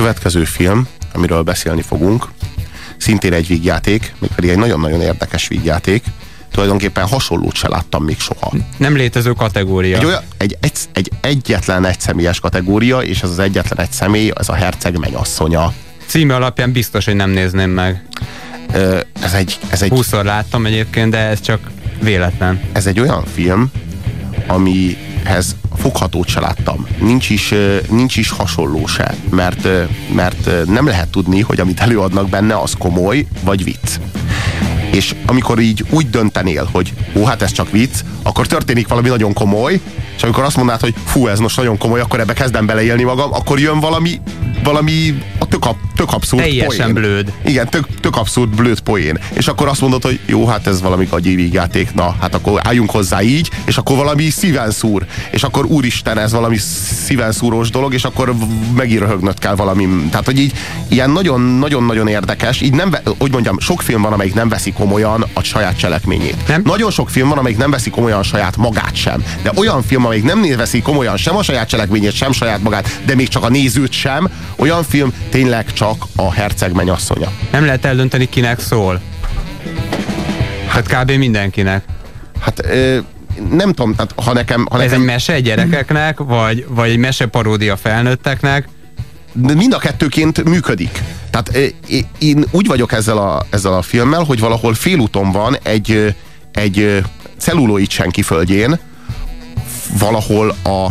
következő film, amiről beszélni fogunk, szintén egy vígjáték, mégpedig egy nagyon-nagyon érdekes vígjáték, tulajdonképpen hasonlót se láttam még soha. Nem létező kategória. Egy, olyan, egy, egy, egy egyetlen egy személyes kategória, és ez az egyetlen egy személy, ez a herceg mennyasszonya. Címe alapján biztos, hogy nem nézném meg. Ö, ez egy, ez egy, Húszszor láttam egyébként, de ez csak véletlen. ez egy olyan film, amihez foghatót se láttam. Nincs is, nincs is hasonló se, mert, mert nem lehet tudni, hogy amit előadnak benne, az komoly vagy vicc. És amikor így úgy döntenél, hogy ó, hát ez csak vicc, akkor történik valami nagyon komoly, és amikor azt mondanád, hogy fú, ez most nagyon komoly, akkor ebbe kezdem beleélni magam, akkor jön valami, valami a tök, ab, tök abszurd Teljesen poén. blőd. Igen, tök, tök abszurd blőd poén. És akkor azt mondod, hogy jó, hát ez valami gagyi vígjáték, na, hát akkor álljunk hozzá így, és akkor valami szíven szúr. És akkor úristen, ez valami szíven szúrós dolog, és akkor megint röhögnöd kell valami. Tehát, hogy így ilyen nagyon-nagyon-nagyon érdekes, így nem, hogy mondjam, sok film van, amelyik nem veszi komolyan a saját cselekményét. Nem? Nagyon sok film van, amelyik nem veszi komolyan a saját magát sem. De olyan film, amelyik nem veszi komolyan sem a saját cselekményét, sem saját magát, de még csak a nézőt sem, olyan film tényleg csak a herceg mennyasszonya. Nem lehet eldönteni, kinek szól. Hát kb. mindenkinek. Hát ö, nem tudom, tehát ha nekem... Ha Ez nekem egy mese gyerekeknek, vagy, vagy egy mese paródia felnőtteknek. de mind a kettőként működik. Tehát ö, én úgy vagyok ezzel a, ezzel a filmmel, hogy valahol félúton van egy, egy celluloid senki földjén, valahol a,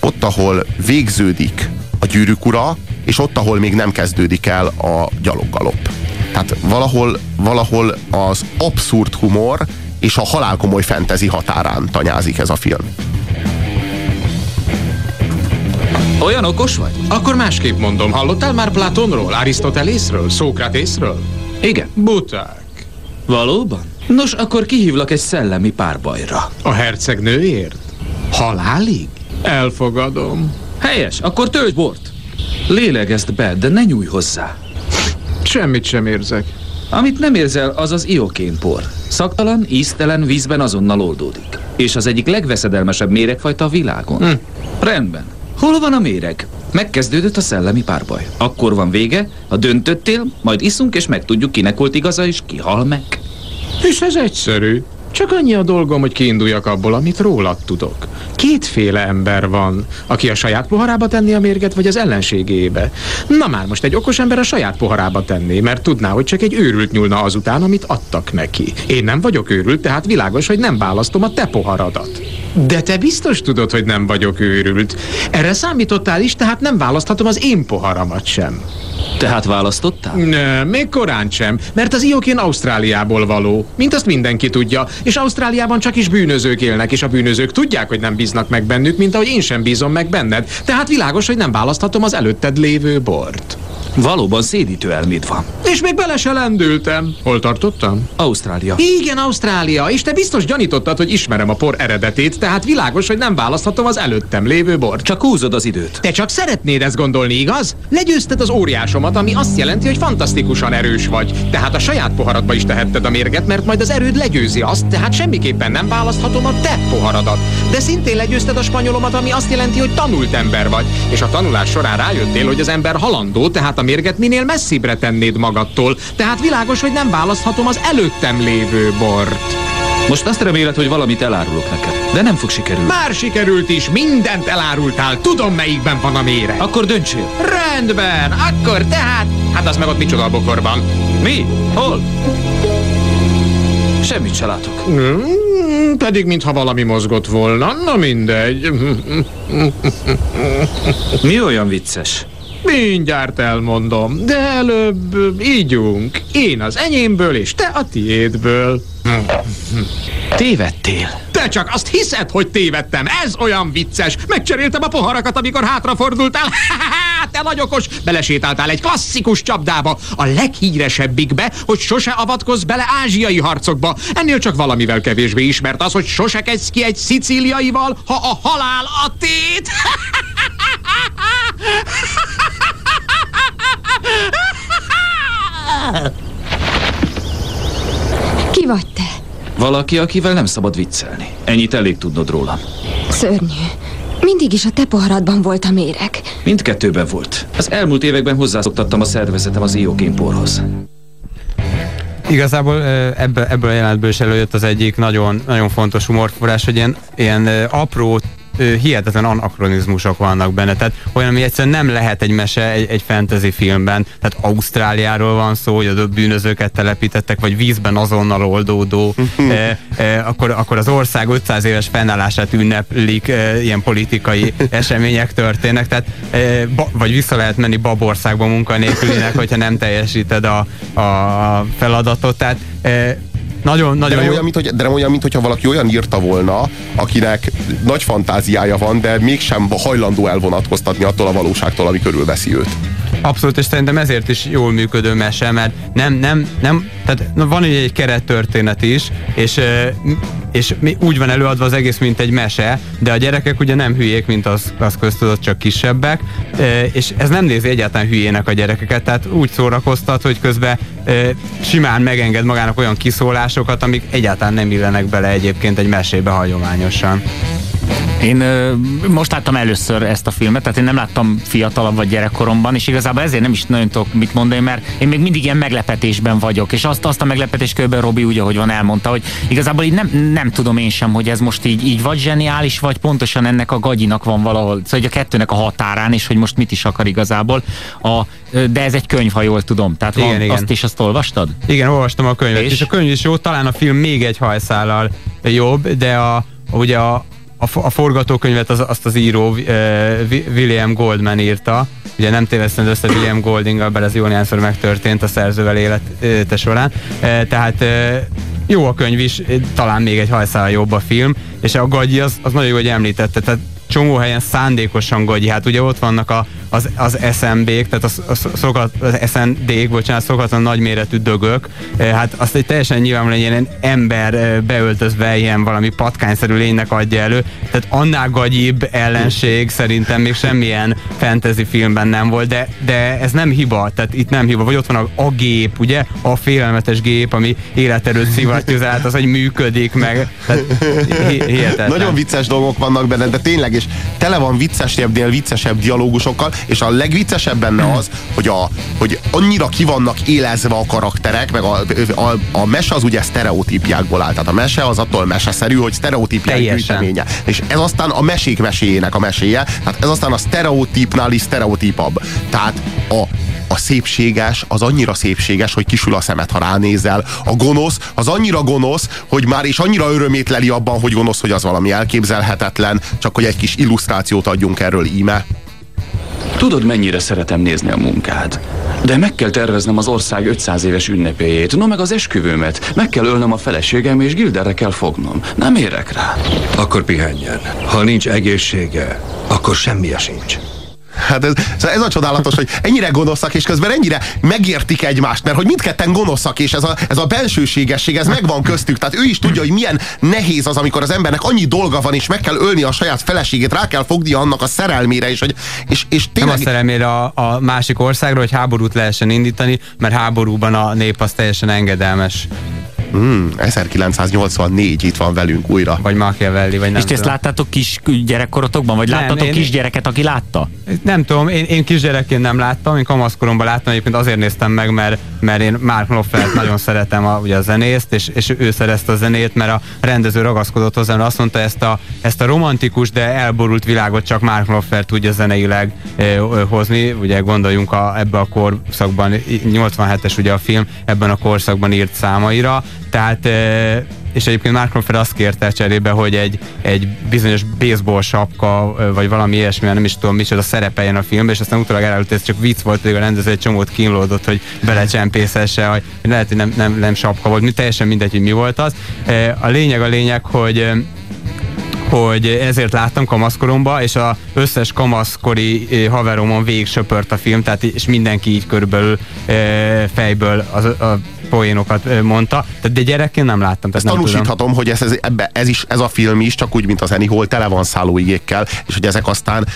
ott, ahol végződik a gyűrűk ura, és ott, ahol még nem kezdődik el a gyaloggalop. Tehát valahol, valahol az abszurd humor és a halálkomoly fentezi határán tanyázik ez a film. Olyan okos vagy? Akkor másképp mondom, hallottál már Platonról, Arisztotelészről, Szókratészről? Igen. Buták. Valóban? Nos, akkor kihívlak egy szellemi párbajra. A hercegnőért? Halálig? Elfogadom. Helyes, akkor tölts bort. Lélegezd be, de ne nyújj hozzá. Semmit sem érzek. Amit nem érzel, az az iokénpor. Szaktalan, íztelen vízben azonnal oldódik. És az egyik legveszedelmesebb méregfajta a világon. Hm. Rendben. Hol van a méreg? Megkezdődött a szellemi párbaj. Akkor van vége, a döntöttél, majd iszunk és megtudjuk, kinek volt igaza és ki hal meg. És ez egyszerű. Csak annyi a dolgom, hogy kiinduljak abból, amit rólad tudok. Kétféle ember van, aki a saját poharába tenni a mérget, vagy az ellenségébe. Na már most egy okos ember a saját poharába tenné, mert tudná, hogy csak egy őrült nyúlna azután, amit adtak neki. Én nem vagyok őrült, tehát világos, hogy nem választom a te poharadat. De te biztos tudod, hogy nem vagyok őrült. Erre számítottál is, tehát nem választhatom az én poharamat sem. Tehát választottál? Ne, még korán sem, mert az iokén Ausztráliából való, mint azt mindenki tudja, és Ausztráliában csak is bűnözők élnek, és a bűnözők tudják, hogy nem bíznak meg bennük, mint ahogy én sem bízom meg benned. Tehát világos, hogy nem választhatom az előtted lévő bort. Valóban szédítő elméd van. És még bele se lendültem. Hol tartottam? Ausztrália. Igen, Ausztrália, és te biztos gyanítottad, hogy ismerem a por eredetét, tehát világos, hogy nem választhatom az előttem lévő bort. Csak húzod az időt. Te csak szeretnéd ezt gondolni, igaz? Legyőzted az óriásomat, ami azt jelenti, hogy fantasztikusan erős vagy. Tehát a saját poharadba is tehetted a mérget, mert majd az erőd legyőzi azt, tehát semmiképpen nem választhatom a te poharadat. De szintén legyőzted a spanyolomat, ami azt jelenti, hogy tanult ember vagy. És a tanulás során rájöttél, hogy az ember halandó, tehát a mérget minél messzibbre tennéd magadtól. Tehát világos, hogy nem választhatom az előttem lévő bort. Most azt reméled, hogy valamit elárulok neked. De nem fog sikerülni. Már sikerült is, mindent elárultál, tudom melyikben van a méreg. Akkor döntsél. Rendben, akkor tehát... Hát az meg ott micsoda a bokorban? Mi? Hol? Semmit se látok. Hmm, pedig mintha valami mozgott volna, na mindegy. Mi olyan vicces? Mindjárt elmondom, de előbb ígyunk. Én az enyémből, és te a tiédből. Tévedtél. Te csak azt hiszed, hogy tévedtem. Ez olyan vicces. Megcseréltem a poharakat, amikor hátrafordultál. Te nagy okos. Belesétáltál egy klasszikus csapdába. A leghíresebbikbe, hogy sose avatkozz bele ázsiai harcokba. Ennél csak valamivel kevésbé ismert az, hogy sose kezdj ki egy szicíliaival, ha a halál a tét. Ki vagy te? Valaki, akivel nem szabad viccelni. Ennyit elég tudnod rólam. Szörnyű. Mindig is a te poharadban volt a méreg. Mindkettőben volt. Az elmúlt években hozzászoktattam a szervezetem az iogénporhoz. Igazából ebből, ebből a jelentből is előjött az egyik nagyon, nagyon fontos humorforrás, hogy ilyen, ilyen apró hihetetlen anakronizmusok vannak benne. Tehát olyan, ami egyszerűen nem lehet egy mese egy, egy fantasy filmben. Tehát Ausztráliáról van szó, hogy a bűnözőket telepítettek, vagy vízben azonnal oldódó. e, e, akkor, akkor az ország 500 éves fennállását ünneplik, e, ilyen politikai események történnek. Tehát, e, ba, vagy vissza lehet menni Babországba munkanélkülinek, hogyha nem teljesíted a, a feladatot. Tehát e, nagyon, nagyon de, jó. olyan, mint, hogy, de nem olyan, mint hogyha valaki olyan írta volna, akinek nagy fantáziája van, de mégsem hajlandó elvonatkoztatni attól a valóságtól, ami körülveszi őt. Abszolút, és szerintem ezért is jól működő mese, mert nem, nem, nem, tehát van ugye egy kerettörténet is, és, és úgy van előadva az egész, mint egy mese, de a gyerekek ugye nem hülyék, mint az, az köztudott, csak kisebbek, és ez nem nézi egyáltalán hülyének a gyerekeket, tehát úgy szórakoztat, hogy közben simán megenged magának olyan kiszólásokat, amik egyáltalán nem illenek bele egyébként egy mesébe hagyományosan. Én ö, most láttam először ezt a filmet, tehát én nem láttam fiatalabb vagy gyerekkoromban, és igazából ezért nem is nagyon tudok mit mondani, mert én még mindig ilyen meglepetésben vagyok, és azt, azt a meglepetés körben Robi úgy, ahogy van elmondta, hogy igazából így nem, nem tudom én sem, hogy ez most így, így vagy zseniális, vagy pontosan ennek a gagyinak van valahol, szóval hogy a kettőnek a határán, és hogy most mit is akar igazából. A, de ez egy könyv, ha jól tudom. Tehát igen, van, igen. azt is azt olvastad? Igen, olvastam a könyvet, és? és a könyv is jó, talán a film még egy hajszállal jobb, de a, ugye a, a, forgatókönyvet az, azt az író uh, William Goldman írta. Ugye nem tévesztend össze William Goldinggal, bár ez jól néhányszor megtörtént a szerzővel élete során. Uh, tehát uh, jó a könyv is, talán még egy hajszál jobb a film, és a gagyi az, az nagyon jó, hogy említette. Tehát csomó helyen szándékosan gagyi. Hát ugye ott vannak a, az, az SMB-k, tehát az, az, szokat, az SND-k, bocsánat, szokatlan nagyméretű dögök. Eh, hát azt egy teljesen nyilvánvalóan ilyen ember eh, beöltözve ilyen valami patkányszerű lénynek adja elő. Tehát annál gagyibb ellenség szerintem még semmilyen fantasy filmben nem volt, de, de ez nem hiba, tehát itt nem hiba. Vagy ott van a, a gép, ugye? A félelmetes gép, ami életerőt szivattyúz át, az, hogy működik meg. Tehát, hihetetlen. Nagyon vicces dolgok vannak benne, de tényleg, és tele van viccesebbnél viccesebb dialógusokkal, és a legviccesebb benne az, hogy, a, hogy annyira ki vannak élezve a karakterek, meg a, a, a mese az ugye sztereotípiákból áll. Tehát a mese az attól meseszerű, hogy sztereotípiák gyűjteménye. És ez aztán a mesék meséjének a meséje, tehát ez aztán a sztereotípnál is sztereotípabb. Tehát a, a szépséges az annyira szépséges, hogy kisül a szemet, ha ránézel. A gonosz az annyira gonosz, hogy már is annyira örömét leli abban, hogy gonosz, hogy az valami elképzelhetetlen, csak hogy egy kis illusztrációt adjunk erről íme. Tudod, mennyire szeretem nézni a munkád. De meg kell terveznem az ország 500 éves ünnepéjét, no meg az esküvőmet. Meg kell ölnöm a feleségem, és Gilderre kell fognom. Nem érek rá. Akkor pihenjen. Ha nincs egészsége, akkor semmije sincs. Hát ez, ez a csodálatos, hogy ennyire gonoszak, és közben ennyire megértik egymást, mert hogy mindketten gonoszak, és ez a, ez a bensőségesség, ez megvan köztük. Tehát ő is tudja, hogy milyen nehéz az, amikor az embernek annyi dolga van, és meg kell ölni a saját feleségét, rá kell fognia annak a szerelmére, és, hogy, és, és tényleg... Nem a szerelmére a, a másik országra, hogy háborút lehessen indítani, mert háborúban a nép az teljesen engedelmes. Hmm, 1984 itt van velünk újra. Vagy Machiavelli, vagy nem És ti ezt láttátok kis gyerekkorotokban? Vagy nem, láttatok én... kisgyereket, aki látta? Nem tudom, én, én kisgyerekként nem láttam, én kamaszkoromban láttam, egyébként azért néztem meg, mert, mert én Mark Knopflert nagyon szeretem a, ugye a zenészt, és, és ő szerezte a zenét, mert a rendező ragaszkodott hozzá, mert azt mondta, ezt a, ezt a romantikus, de elborult világot csak Mark Knopfler tudja zeneileg eh, hozni. Ugye gondoljunk a, ebbe a korszakban, 87-es ugye a film, ebben a korszakban írt számaira, tehát és egyébként Mark Knopfler azt kérte cserébe, hogy egy, egy bizonyos baseball sapka, vagy valami ilyesmi, nem is tudom micsoda szerepeljen a filmben, és aztán utólag elárult, ez csak vicc volt, hogy a rendező egy csomót kínlódott, hogy belecsempészesse, hogy lehet, hogy nem, nem, nem sapka volt, teljesen mindegy, hogy mi volt az. A lényeg a lényeg, hogy hogy ezért láttam kamaszkoromba, és az összes kamaszkori haveromon végig söpört a film, tehát és mindenki így körülbelül fejből az, a poénokat mondta, de gyerekként nem láttam. Ezt nem tanúsíthatom, tudom. hogy ez, ez, ebbe, ez, is, ez a film is csak úgy, mint az Annie tele van szállóigékkel, és hogy ezek aztán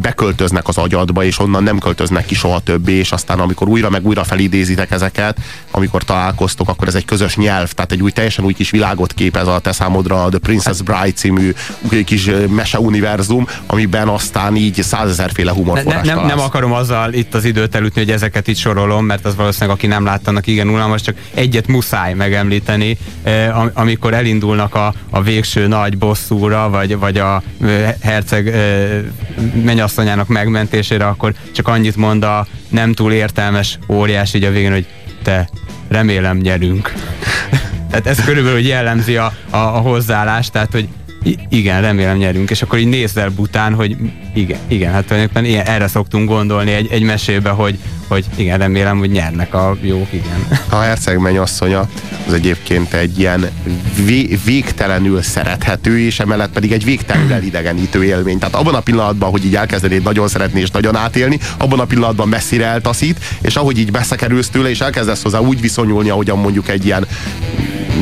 beköltöznek az agyadba, és onnan nem költöznek ki soha többé, és aztán amikor újra meg újra felidézitek ezeket, amikor találkoztok, akkor ez egy közös nyelv, tehát egy új teljesen új kis világot képez a te számodra a The Princess Bride című létező kis meseuniverzum, amiben aztán így százezerféle humorforrás ne, nem, nem akarom azzal itt az időt elütni, hogy ezeket itt sorolom, mert az valószínűleg, aki nem látta, annak igen unalmas, csak egyet muszáj megemlíteni, eh, amikor elindulnak a, a végső nagy bosszúra, vagy, vagy a eh, herceg eh, mennyasszonyának megmentésére, akkor csak annyit mond a nem túl értelmes óriás így a végén, hogy te, remélem nyerünk. tehát ez körülbelül hogy jellemzi a, a, a hozzáállást, tehát hogy igen, remélem nyerünk, és akkor így nézzel bután, hogy igen, igen, hát tulajdonképpen ilyen, erre szoktunk gondolni egy, egy mesébe, hogy, hogy igen, remélem, hogy nyernek a jók, igen. A herceg mennyasszonya az egyébként egy ilyen vé, végtelenül szerethető, és emellett pedig egy végtelenül elidegenítő élmény. Tehát abban a pillanatban, hogy így elkezdenéd nagyon szeretni és nagyon átélni, abban a pillanatban messzire eltaszít, és ahogy így beszekerülsz tőle, és elkezdesz hozzá úgy viszonyulni, ahogyan mondjuk egy ilyen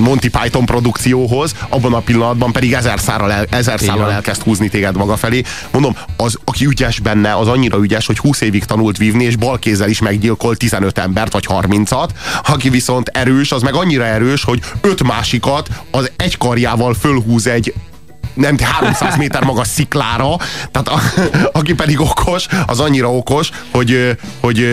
Monty Python produkcióhoz, abban a pillanatban pedig ezer szárral, el, ezer elkezd húzni téged maga felé. Mondom, az, aki ügyes benne, az annyira ügyes, hogy 20 évig tanult vívni, és bal kézzel is meggyilkol 15 embert, vagy 30-at. Aki viszont erős, az meg annyira erős, hogy öt másikat az egy karjával fölhúz egy nem 300 méter magas sziklára, tehát a, aki pedig okos, az annyira okos, hogy, hogy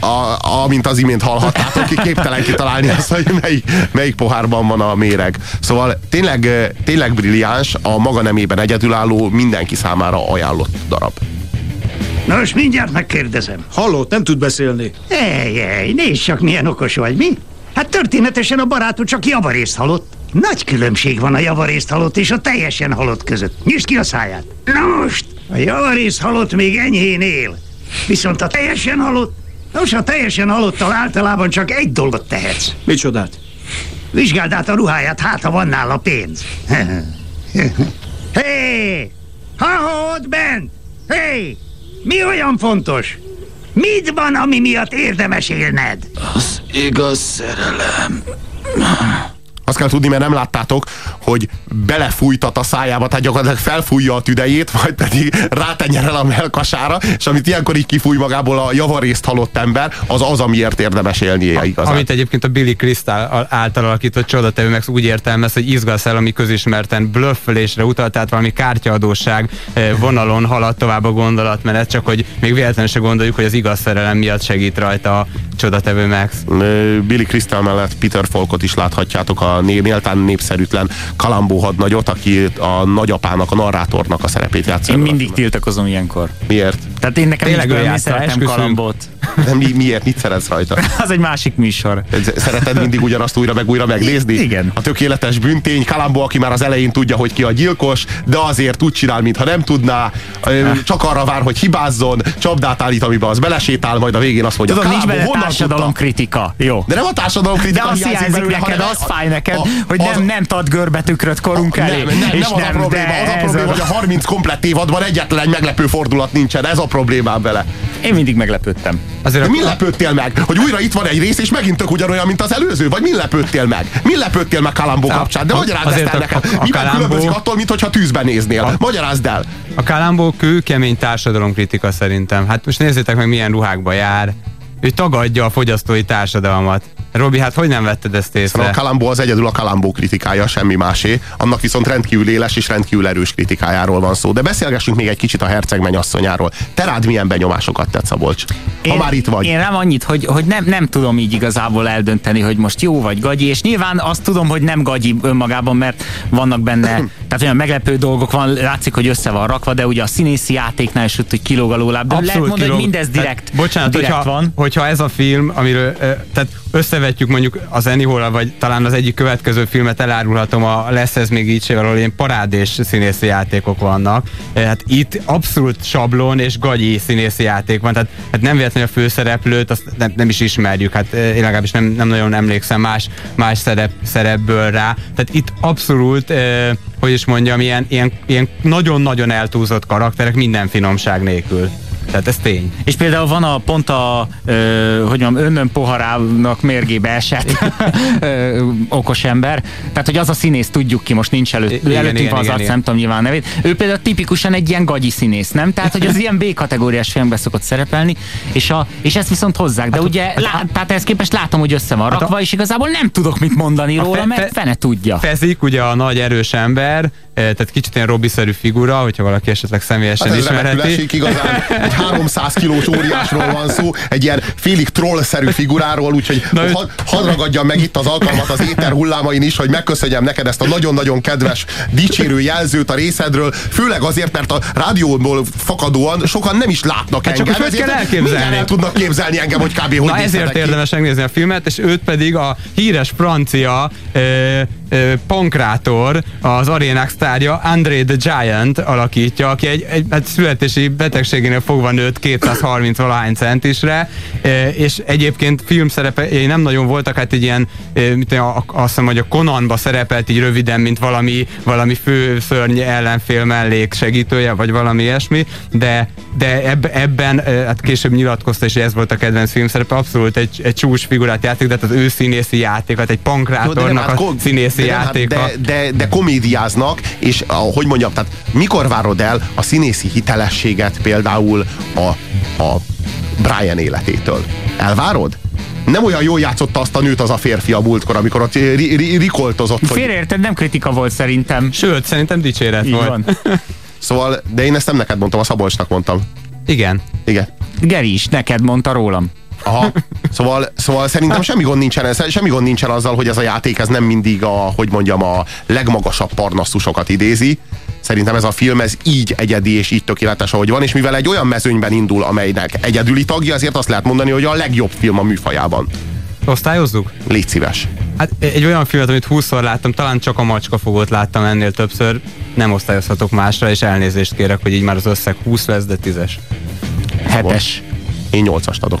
a, a, mint az imént hallhattátok, ki képtelen kitalálni azt, hogy melyik, melyik pohárban van a méreg. Szóval tényleg, tényleg brilliáns, a maga nemében egyedülálló, mindenki számára ajánlott darab. Nos, mindjárt megkérdezem. Hallott, nem tud beszélni. Ej, ej, nézd csak, milyen okos vagy, mi? Hát történetesen a barátod csak javarészt halott. Nagy különbség van a javarészt halott és a teljesen halott között. Nyisd ki a száját. Na most, a javarészt halott még enyhén él. Viszont a teljesen halott, nos, a teljesen halottal általában csak egy dolgot tehetsz. Micsodát? Vizsgáld át a ruháját, hát ha van nála pénz. Hé! hey! Ha ott bent! Hé! Hey! Mi olyan fontos? Mit van, ami miatt érdemes élned? Az igaz szerelem. Azt kell tudni, mert nem láttátok, hogy belefújtat a szájába, tehát gyakorlatilag felfújja a tüdejét, majd pedig rátenyerel a melkasára, és amit ilyenkor így kifúj magából a javarészt halott ember, az az, amiért érdemes élnie igazán. Amit egyébként a Billy Crystal által alakított csodatevő meg úgy értelmez, hogy izgasz el, ami közismerten blöffölésre utalt, tehát valami kártyaadóság eh, vonalon halad tovább a gondolatmenet, csak hogy még véletlenül se gondoljuk, hogy az igaz szerelem miatt segít rajta a csodatevő Max. Billy Crystal mellett Peter Folkot is láthatjátok a méltán népszerűtlen Kalambó hadnagyot, aki a nagyapának, a narrátornak a szerepét játszik. Én mindig tiltakozom ilyenkor. Miért? Tehát én nekem Tényleg is szeretem Kalambót. De mi, miért? Mit szeretsz rajta? Az egy másik műsor. Szereted mindig ugyanazt újra meg újra megnézni? Igen. A tökéletes büntény, Kalambó, aki már az elején tudja, hogy ki a gyilkos, de azért úgy csinál, mintha nem tudná, csak arra vár, hogy hibázzon, csapdát állít, amiben az belesétál, majd a végén azt mondja, Tudom, nincs társadalom kritika. Jó. De nem a társadalom kritika. De azt hiányzik neked, az fáj neked, a, hogy az, nem, nem tart görbetükröt korunk nem, elé. Nem, nem, és nem, az a probléma, az a probléma, hogy a 30 komplett évadban egyetlen egy meglepő fordulat nincsen, ez a problémám vele. Én mindig meglepődtem. Azért De mi lepődtél meg? Hogy újra itt van egy rész, és megint tök ugyanolyan, mint az előző? Vagy mi lepődtél meg? Mi lepődtél meg Kalambó kapcsán? De magyarázd ezt el nekem. Miben különbözik attól, mintha tűzben néznél? A, magyarázd el. A Kalambó kőkemény társadalomkritika szerintem. Hát most nézzétek meg, milyen ruhákba jár. Ő tagadja a fogyasztói társadalmat. Robi, hát hogy nem vetted ezt észre? Szóval a Kalambó az egyedül a Kalambó kritikája, semmi másé. Annak viszont rendkívül éles és rendkívül erős kritikájáról van szó. De beszélgessünk még egy kicsit a herceg mennyasszonyáról. Te rád milyen benyomásokat tett, Szabolcs? Ha én, már itt vagy. Én rám annyit, hogy, hogy nem, nem tudom így igazából eldönteni, hogy most jó vagy gagyi, és nyilván azt tudom, hogy nem gagyi önmagában, mert vannak benne, tehát olyan meglepő dolgok van, látszik, hogy össze van rakva, de ugye a színészi játéknál is hogy kilóg a lóláb, de lehet mondani, hogy mindez direkt, hát, bocsánat, direkt hogyha, van. hogyha ez a film, amiről, tehát összevetjük mondjuk az Annie vagy talán az egyik következő filmet elárulhatom, a lesz ez még így ahol ilyen parádés színészi játékok vannak. Hát itt abszolút sablon és gagyi színészi játék van, tehát hát nem véletlenül a főszereplőt, azt nem, nem is ismerjük, hát én legalábbis nem, nem nagyon emlékszem más, más szerep, szerepből rá. Tehát itt abszolút, eh, hogy is mondjam, ilyen, ilyen, ilyen nagyon-nagyon eltúzott karakterek minden finomság nélkül. Tehát ez tény. És például van a pont a, ö, hogy mondjam, önnön poharának mérgébe esett ö, okos ember. Tehát, hogy az a színész, tudjuk ki, most nincs előtt, igen, előttünk igen, az igen, arc, nem tudom nyilván nevét. Ő például tipikusan egy ilyen gagyi színész, nem? Tehát, hogy az ilyen B-kategóriás filmben szokott szerepelni, és, a, és ezt viszont hozzák. De hát, ugye, hát, lá, tehát ehhez képest látom, hogy össze van rakva, hát a, és igazából nem tudok mit mondani róla, fe, mert fene tudja. Fezik, ugye a nagy erős ember, tehát kicsit ilyen Robi-szerű figura, hogyha valaki esetleg személyesen Hát ez ismerheti. remekülesik, igazán egy 300 kilós óriásról van szó, egy ilyen félig troll-szerű figuráról, úgyhogy Na, hadd had ragadjam meg itt az alkalmat az éter hullámain is, hogy megköszönjem neked ezt a nagyon-nagyon kedves dicsérő jelzőt a részedről, főleg azért, mert a rádióból fakadóan sokan nem is látnak Hát csak engem. kell ezért elképzelni? mindjárt el tudnak képzelni engem, hogy kb. hogy Na ezért nézhetek ki. érdemes megnézni a filmet, és őt pedig a híres francia ö, ö, pankrátor, az arénák sztárja André the Giant alakítja, aki egy, egy hát születési betegségénél fogva nőtt 230 valahány centisre, ö, és egyébként filmszerepei nem nagyon voltak, hát egy ilyen, mit tudom, a- azt hiszem, hogy a Conanba szerepelt így röviden, mint valami, valami fő szörny ellenfél mellék segítője, vagy valami ilyesmi, de, de eb, ebben, ö, hát később nyilatkozta, és ez volt a kedvenc filmszerepe, abszolút egy, egy csúcs figurát játék, de hát az ő színészi játékat, egy Jó, de nem, pankrátornak hát a színészi de nem, hát játéka. De, de, de komédiáznak, és a, hogy mondjam, tehát mikor várod el a színészi hitelességet például a, a Brian életétől? Elvárod? Nem olyan jól játszotta azt a nőt az a férfi a múltkor, amikor ott ri, ri, rikoltozott. Hogy... Félreérted, nem kritika volt szerintem. Sőt, szerintem dicséret Így volt. van. Szóval, de én ezt nem neked mondtam, a Szabolcsnak mondtam. Igen. Igen. Geri is neked mondta rólam. Aha. Szóval, szóval szerintem semmi gond, nincsen, semmi gond nincsen azzal, hogy ez a játék ez nem mindig a, hogy mondjam, a legmagasabb parnasztusokat idézi. Szerintem ez a film ez így egyedi és így tökéletes, ahogy van, és mivel egy olyan mezőnyben indul, amelynek egyedüli tagja, ezért azt lehet mondani, hogy a legjobb film a műfajában. Osztályozzuk? Légy szíves. Hát egy olyan filmet, amit 20-szor láttam, talán csak a macskafogót láttam ennél többször, nem osztályozhatok másra, és elnézést kérek, hogy így már az összeg 20 lesz, de 10-es. Hetes. Én nyolcast adok.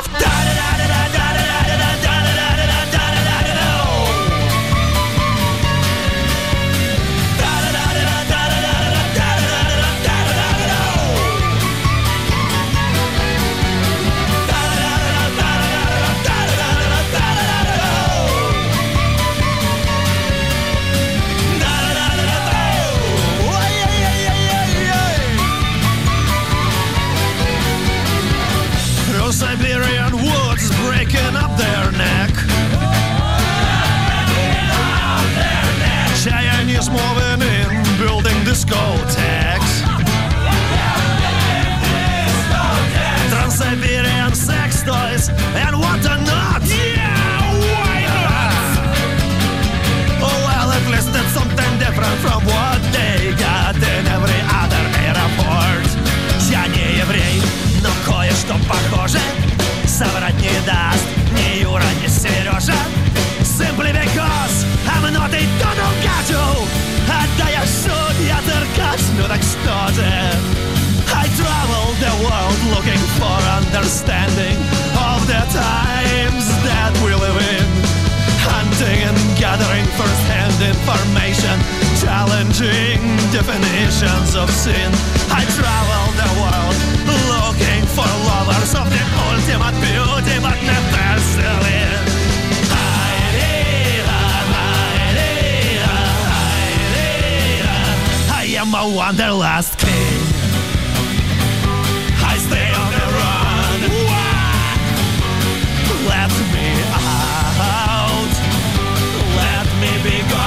after gathering first-hand information Challenging definitions of sin. I travel the world looking for lovers of the ultimate beauty But never selling I am a wanderlust king. I stay on the run. Let big go.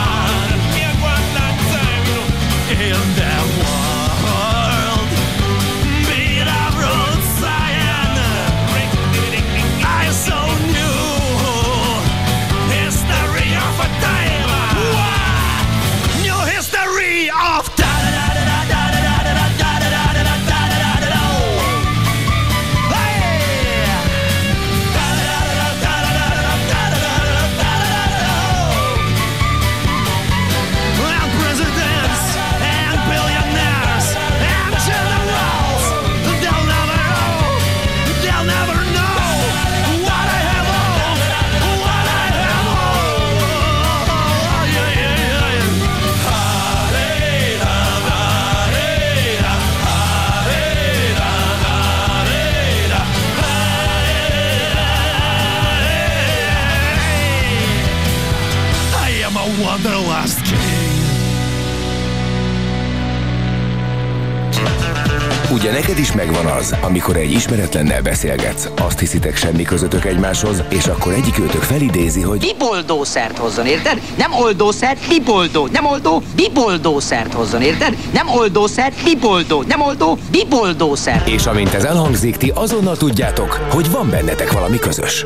Ugye neked is megvan az, amikor egy ismeretlennel beszélgetsz, azt hiszitek semmi közöttök egymáshoz, és akkor egyik őtök felidézi, hogy Biboldószert hozzon, érted? Nem oldószert, biboldó. Nem oldó, biboldószert hozzon, érted? Nem oldószert, biboldó. Nem oldó, biboldószert. és amint ez elhangzik, ti azonnal tudjátok, hogy van bennetek valami közös.